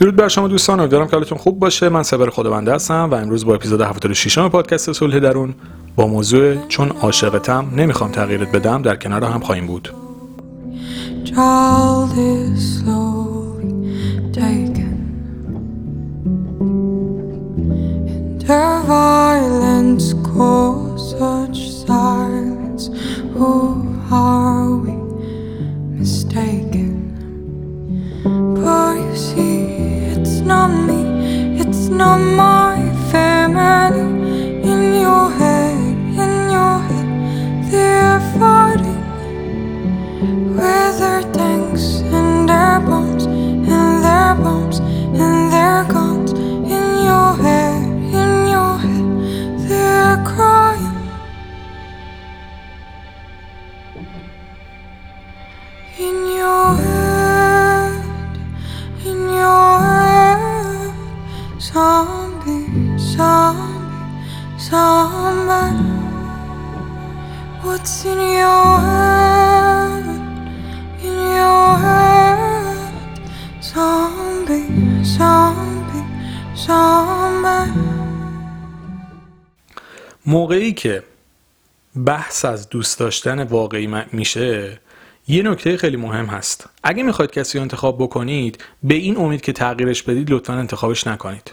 درود بر شما دوستان امیدوارم که حالتون خوب باشه. من صبر خداونده هستم و امروز با اپیزود 76 پادکست صلح درون با موضوع چون عاشقتم نمی‌خوام تغییرت بدم در کنار هم خواهیم بود. With their tanks and their bombs and their bombs and their guns in your head, in your head, they're crying. In your head, in your head, zombie, zombie, zombie. What's in your موقعی که بحث از دوست داشتن واقعی میشه یه نکته خیلی مهم هست. اگه می‌خواید کسی رو انتخاب بکنید به این امید که تغییرش بدید لطفا انتخابش نکنید.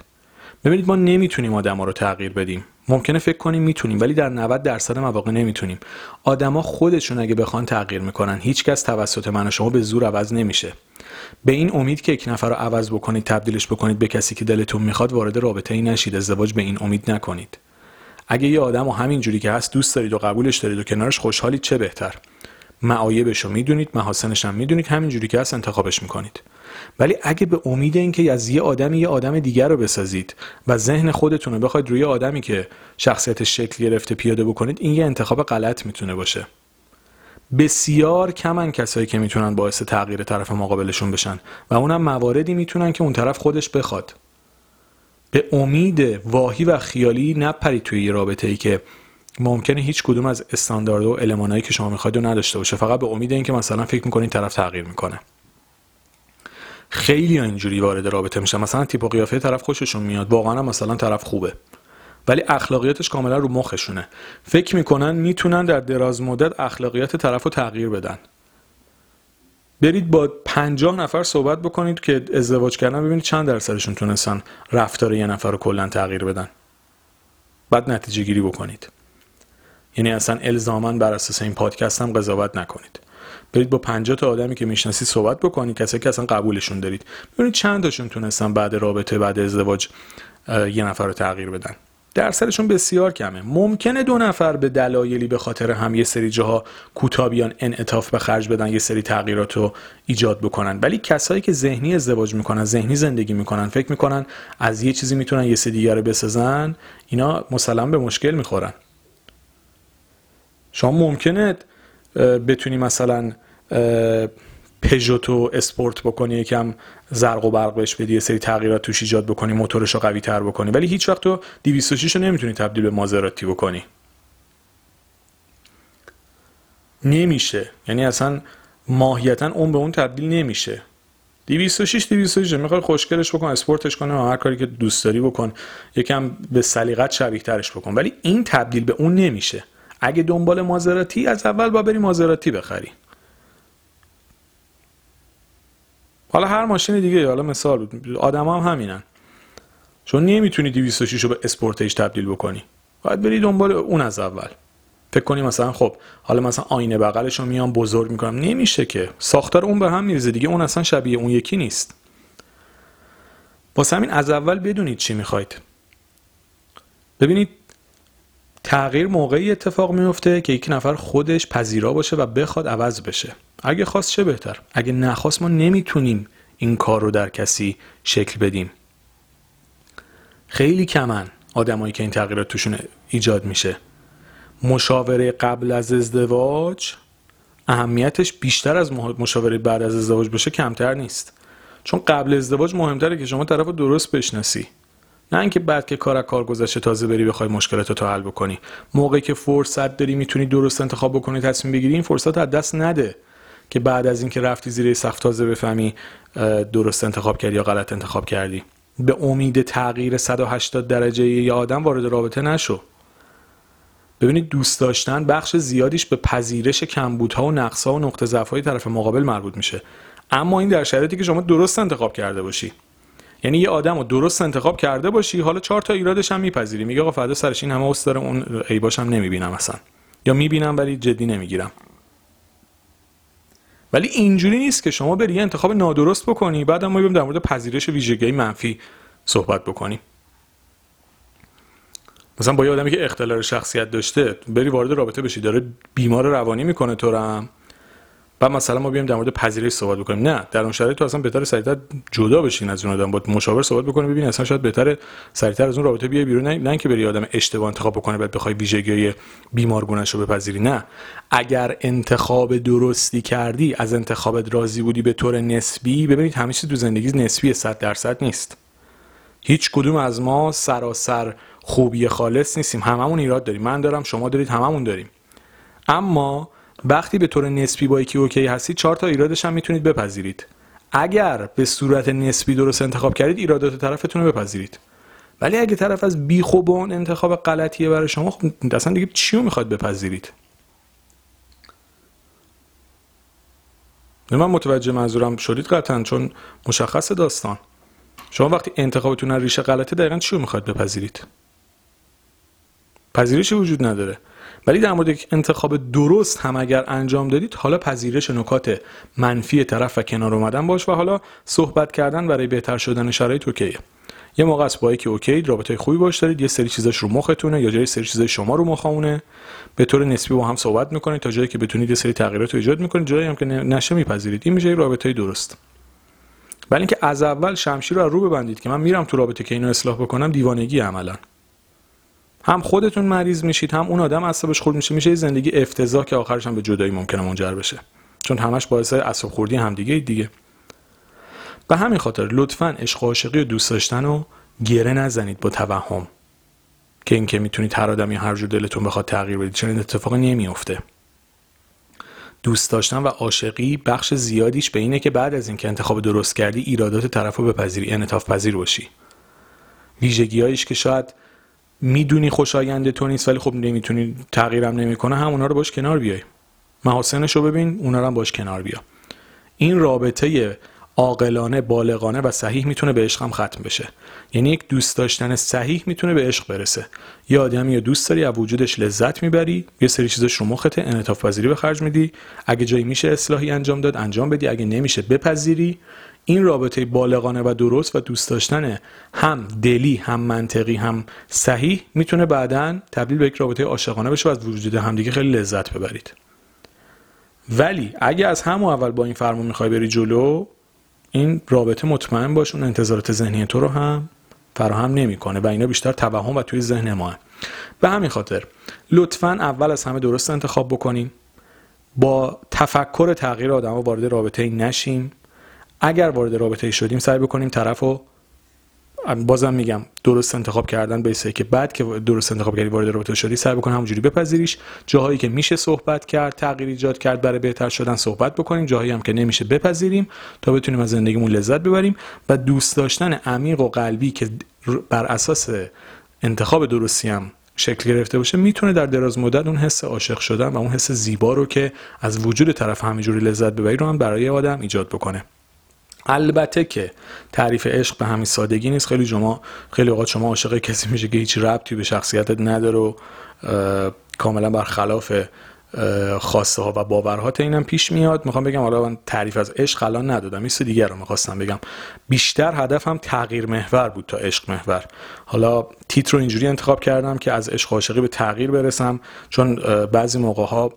ببینید ما نمی‌تونیم آدما رو تغییر بدیم. ممکنه فکر کنیم می‌تونیم ولی در 90 درصد مواقع نمی‌تونیم. آدما خودشون اگه بخوان تغییر می‌کنن هیچکس توسط من و شما به زور عوض نمیشه. به این امید که یک نفر رو عوض بکنید تبدیلش بکنید به کسی که دلتون می‌خواد وارد رابطه ای نشید. ازدواج به این امید نکنید. اگه یه آدم و همین جوری که هست دوست دارید و قبولش دارید و کنارش خوشحالید چه بهتر؟ معایبش رو می‌دونید محاسنش هم می‌دونید همین جوری که هست انتخابش می‌کنید. ولی اگه به امید اینکه از یه آدمی یه آدم دیگر رو بسازید و ذهن خودتون رو بخواید روی آدمی که شخصیتش شکل گرفته پیاده بکنید این یه انتخاب غلط می‌تونه باشه. بسیار کمن کسایی که می‌تونن باعث تغییر طرف مقابلشون بشن و اونم مواردی می‌تونن که اون طرف خودش بخواد. به امید واهی و خیالی نپرید توی یه رابطه ای که ممکنه هیچ کدوم از استاندارد و المانایی که شما می‌خواید رو نداشته باشه. فقط به امید اینکه مثلا فکر می‌کنین طرف تغییر می‌کنه. خیلی اینجوری وارد رابطه میشن. مثلا تیپ و قیافه طرف خوششون میاد. واقعا مثلا طرف خوبه. ولی اخلاقیاتش کاملا رو مخشونه. فکر می‌کنن می‌تونن در دراز مدت اخلاقیات طرف رو تغییر بدن. برید با پنجاه نفر صحبت بکنید که ازدواج کردن ببینید چند درصدشون تونستن رفتار یه نفر رو کلا تغییر بدن. بعد نتیجه گیری بکنید. یعنی اصلا الزاما بر اساس این پادکست هم قضاوت نکنید. برید با 50 تا آدمی که می‌شناسی صحبت بکنید کسی که اصلا قبولشون دارید. ببینید چند تاشون تونستن بعد رابطه بعد ازدواج یه نفر رو تغییر بدن. درصدشون بسیار کمه. ممکنه دو نفر به دلایلی به خاطر هم یه سری جاها کوتاه بیان انعطاف به خرج بدن یه سری تغییرات رو ایجاد بکنن. ولی کسایی که ذهنی ازدواج می‌کنن ذهنی زندگی می‌کنن فکر می‌کنن از یه چیزی می‌تونن یه سری دیگر رو بسازن اینا مسلم به مشکل می‌خورن. شما ممکنه بتونی مثلا پژوتو اسپورت بکنی یکم زرق و برق بهش بدی یه سری تغییرات توش ایجاد بکنی موتورش رو قوی تر بکنی. ولی هیچ وقت تو 206 رو نمی‌تونی تبدیل به مازراتی بکنی. نمیشه. یعنی اصلا ماهیتا اون به اون تبدیل نمیشه. 206 206 می‌خوای خوشگلش بکن اسپورتش کنه هر کاری که دوست داری بکن. یکم به سلیقت شبیه ترش بکن. ولی این تبدیل به اون نمیشه. اگه دنبال مازراتی از اول باید بری مازراتی بخری. حالا هر ماشین دیگه حالا مثال بود. آدم هم همینن. چون نمی‌تونی 206 رو به Sportage تبدیل بکنی. باید بری دنبال اون از اول. فکر کنی مثلا خب حالا مثلا آینه بغلش رو میام بزرگ می‌کنم. نمیشه که. ساختار اون به هم میریزه دیگه. اون اصلا شبیه اون یکی نیست. واسه همین از اول بدونید چی می‌خواید. ببینید تغییر موقعی اتفاق میفته که یک نفر خودش پذیرا باشه و بخواد عوض بشه. اگه خواست چه بهتر؟ اگه نخواست ما نمی‌تونیم این کار رو در کسی شکل بدیم. خیلی کمن آدمایی که این تغییرات توشون ایجاد میشه. مشاوره قبل از ازدواج اهمیتش بیشتر از مشاوره بعد از ازدواج باشه کمتر نیست. چون قبل ازدواج مهمتره که شما طرف درست بشناسی. نه اینکه بعد که کار کار گذشته تازه بری بخوای مشکلات تو حل بکنی. موقعی که فرصت داری می‌تونی درست انتخاب بکنی تصمیم بگیری این فرصت از دست نده. که بعد از اینکه رفتی زیر سقف تازه بفهمی درست انتخاب کردی یا غلط انتخاب کردی. به امید تغییر 180 درجه یه آدم وارد رابطه نشو. ببینید دوست داشتن بخش زیادیش به پذیرش کمبودها و نقصها و نقطه ضعف‌های طرف مقابل مربوط میشه. اما این در شرایطی که شما درست انتخاب کرده باشی. یعنی یه آدم رو درست انتخاب کرده باشی حالا چهار تا ایرادش هم میپذیری. میگه آقا فردا سرش این همه است داره اون عیباش هم نمی‌بینم اصلا. یا می‌بینم ولی جدی نمی‌گیرم. ولی اینجوری نیست که شما بری انتخاب نادرست بکنی بعد ما بریم در مورد پذیرش ویژگی منفی صحبت بکنیم. مثلا با یه آدمی که اختلال شخصیت داشته بری وارد رابطه بشی داره بیمار روانی می‌کنه تو هم. بعد مثلا ما بیایم در مورد پذیرش صحبت بکنیم. نه در اون شرایط تو اصلا بهتر سریعتر جدا بشین از اون آدم با مشاور صحبت بکنیم ببین اصلا شاید بهتر سریعتر از اون رابطه بیای بیرون. نه, اینکه بری آدم اشتباه انتخاب بکنه بعد بخوای ویژگی بیمارگونش رو بپذیری. نه. اگر انتخاب درستی کردی از انتخابت راضی بودی به طور نسبی ببینید همیشه تو زندگی نسبی 100 درصد نیست. هیچ کدوم از ما سراسر خوبی خالص نیستیم. هممون ایراد داریم. من دارم شما دارید هممون داریم. اما وقتی به طور نسبی با یکی اوکی هستید چهار تا ایرادش هم می‌تونید بپذیرید. اگر به صورت نسبی درست انتخاب کردید ایرادات طرفتون رو بپذیرید. ولی اگه طرف از بیخوبان انتخاب غلطیه برای شما خب اصلا دیگه چی رو می‌خواد بپذیرید؟ من متوجه منظورم شدید قطعا چون مشخص داستان. شما وقتی انتخابتون ریشه غلطه دقیقا چی رو می‌خواد بپذیرید؟ پذیرشی وجود نداره. ولی در مورد انتخاب درست هم اگر انجام دادید حالا پذیرش نکات منفی طرف و کنار اومدن باش و حالا صحبت کردن برای بهتر شدن شرایط اوکیه. یه موقع است با که اوکی رابطه خوبی باش دارید یه سری چیزاش رو مختونه یا جای سری چیزای شما رو مخاونه. به طور نسبی با هم صحبت می‌کنید تا جایی که بتونید یه سری تغییرات رو ایجاد می‌کنید. جایی هم که نشه میپذیرید. این میشه رابطه درست. ولی اینکه از اول شمشیر رو رو ببندید که من میرم تو رابطه که اینو اصلاح بکنم دیوانگی عملا. هم خودتون مریض میشید هم اون آدم عصبش خورد میشه میشه زندگی افتضاح که آخرش هم به جدایی ممکنه منجر بشه. چون همش باعث عصب خوردی هم دیگه. دیگه به همین خاطر لطفا عشق و عاشقی و دوست داشتن رو گره نزنید با توهم. که اینکه می‌تونید هر آدمی هر جور دلتون بخواد تغییر بدید چون این اتفاق نمیافته. دوست داشتن و عاشقی بخش زیادیش به اینه که بعد از اینکه انتخاب درست کردی ایرادات طرف رو بپذیری انعطاف پذیر باشی. ویژگیهایش که شاید می‌دونی خوشاینده تو نیست ولی خب نمی‌تونی تغییرم نمی‌کنه همونا رو باش کنار بیای. محاسنش رو ببین اونا رو هم باش کنار بیا. این رابطه عاقلانه بالغانه و صحیح می‌تونه به عشق هم ختم بشه. یعنی یک دوست داشتن صحیح می‌تونه به عشق برسه. یه آدمی یا دوست داری از وجودش لذت می‌بری یه سری چیزاش رو مخته انعطاف پذیری به خرج میدی. اگه جایی میشه اصلاحی انجام داد انجام بدی. اگه نمیشه بپذیری. این رابطه بالغانه و درست و دوست داشتن هم دلی هم منطقی هم صحیح می‌تونه بعدا تبدیل به یک رابطه عاشقانه بشه و از وجود همدیگه خیلی لذت ببرید. ولی اگه از همون اول با این فرمون می‌خوای بری جلو این رابطه مطمئن باش اون انتظارات ذهنی تو رو هم فراهم نمی‌کنه و اینا بیشتر توهم و توی ذهن ما به همین خاطر لطفا اول از همه درست انتخاب بکنیم. با تفکر تغییر آدم وارد رابطه نشیم. اگر وارد رابطه شدیم سعی بکنیم طرف رو بازم میگم درست انتخاب کردن به که بعد که درست انتخاب کردی وارد رابطه شدی سعی بکن همونجوری بپذیریش. جاهایی که میشه صحبت کرد تغییر ایجاد کرد برای بهتر شدن صحبت بکنیم. جاهایی هم که نمیشه بپذیریم تا بتونیم از زندگیمون لذت ببریم و دوست داشتن عمیق و قلبی که بر اساس انتخاب درستی هم شکل گرفته باشه می‌تونه در دراز مدت اون حس عاشق شدن و اون حس زیبا رو که از وجود طرف همینجوری لذت ببری رو هم برای آدم ایجاد بکنه. البته که تعریف عشق به همین سادگی نیست. خیلی شما خیلی اوقات شما عاشق کسی میشه که هیچ ربطی به شخصیتت نداره و کاملا برخلاف خواسته ها و باورهات اینم پیش میاد. می‌خوام بگم حالا من تعریف از عشق الان ندادم. این دیگر رو می‌خواستم بگم. بیشتر هدفم تغییر محور بود تا عشق محور. حالا تیتر رو اینجوری انتخاب کردم که از عشق عاشقی به تغییر برسم. چون بعضی موقع ها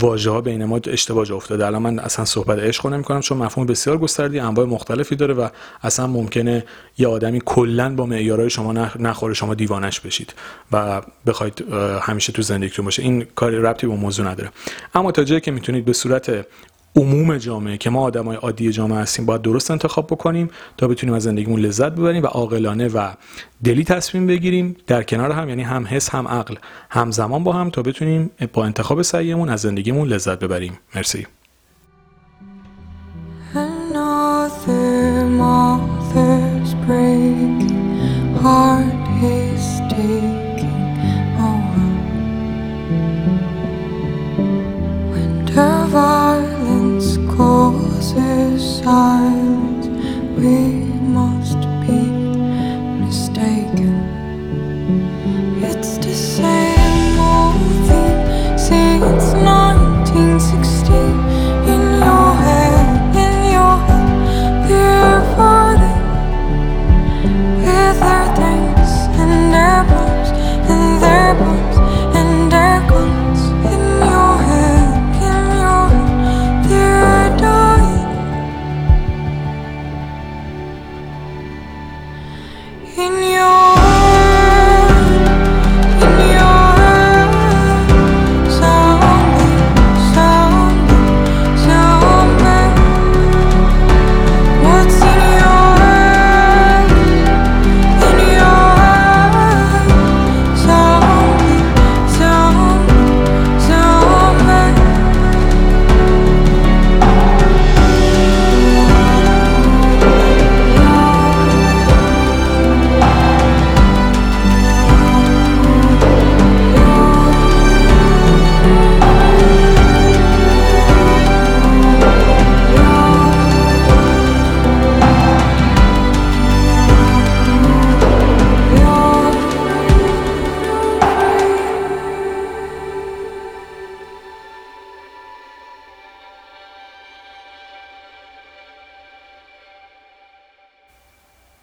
واژه ها بین ما اشتباه جا افتاده. الان من اصلا صحبت عشق نمی کنم چون مفهوم بسیار گستردی انواع مختلفی داره و اصلا ممکنه یه آدمی کلا با معیارهای شما نخوره شما دیوانش بشید و بخواید همیشه تو زندگیتون باشه. این کاری ربطی با موضوع نداره. اما تا جایی که می‌تونید به صورت عموم جامعه که ما آدمای عادی جامعه هستیم باید درست انتخاب بکنیم تا بتونیم از زندگیمون لذت ببریم و عاقلانه و دلی تصمیم بگیریم. در کنار هم یعنی هم حس هم عقل همزمان با هم تا بتونیم با انتخاب سعیمون از زندگیمون لذت ببریم. مرسی. in you.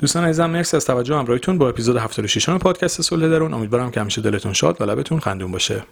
دوستان عزیزم مرسی از توجه همراهیتون با اپیزود 76 پادکست صلح درون. امیدوارم که همیشه دلتون شاد و لبتون خندون باشه.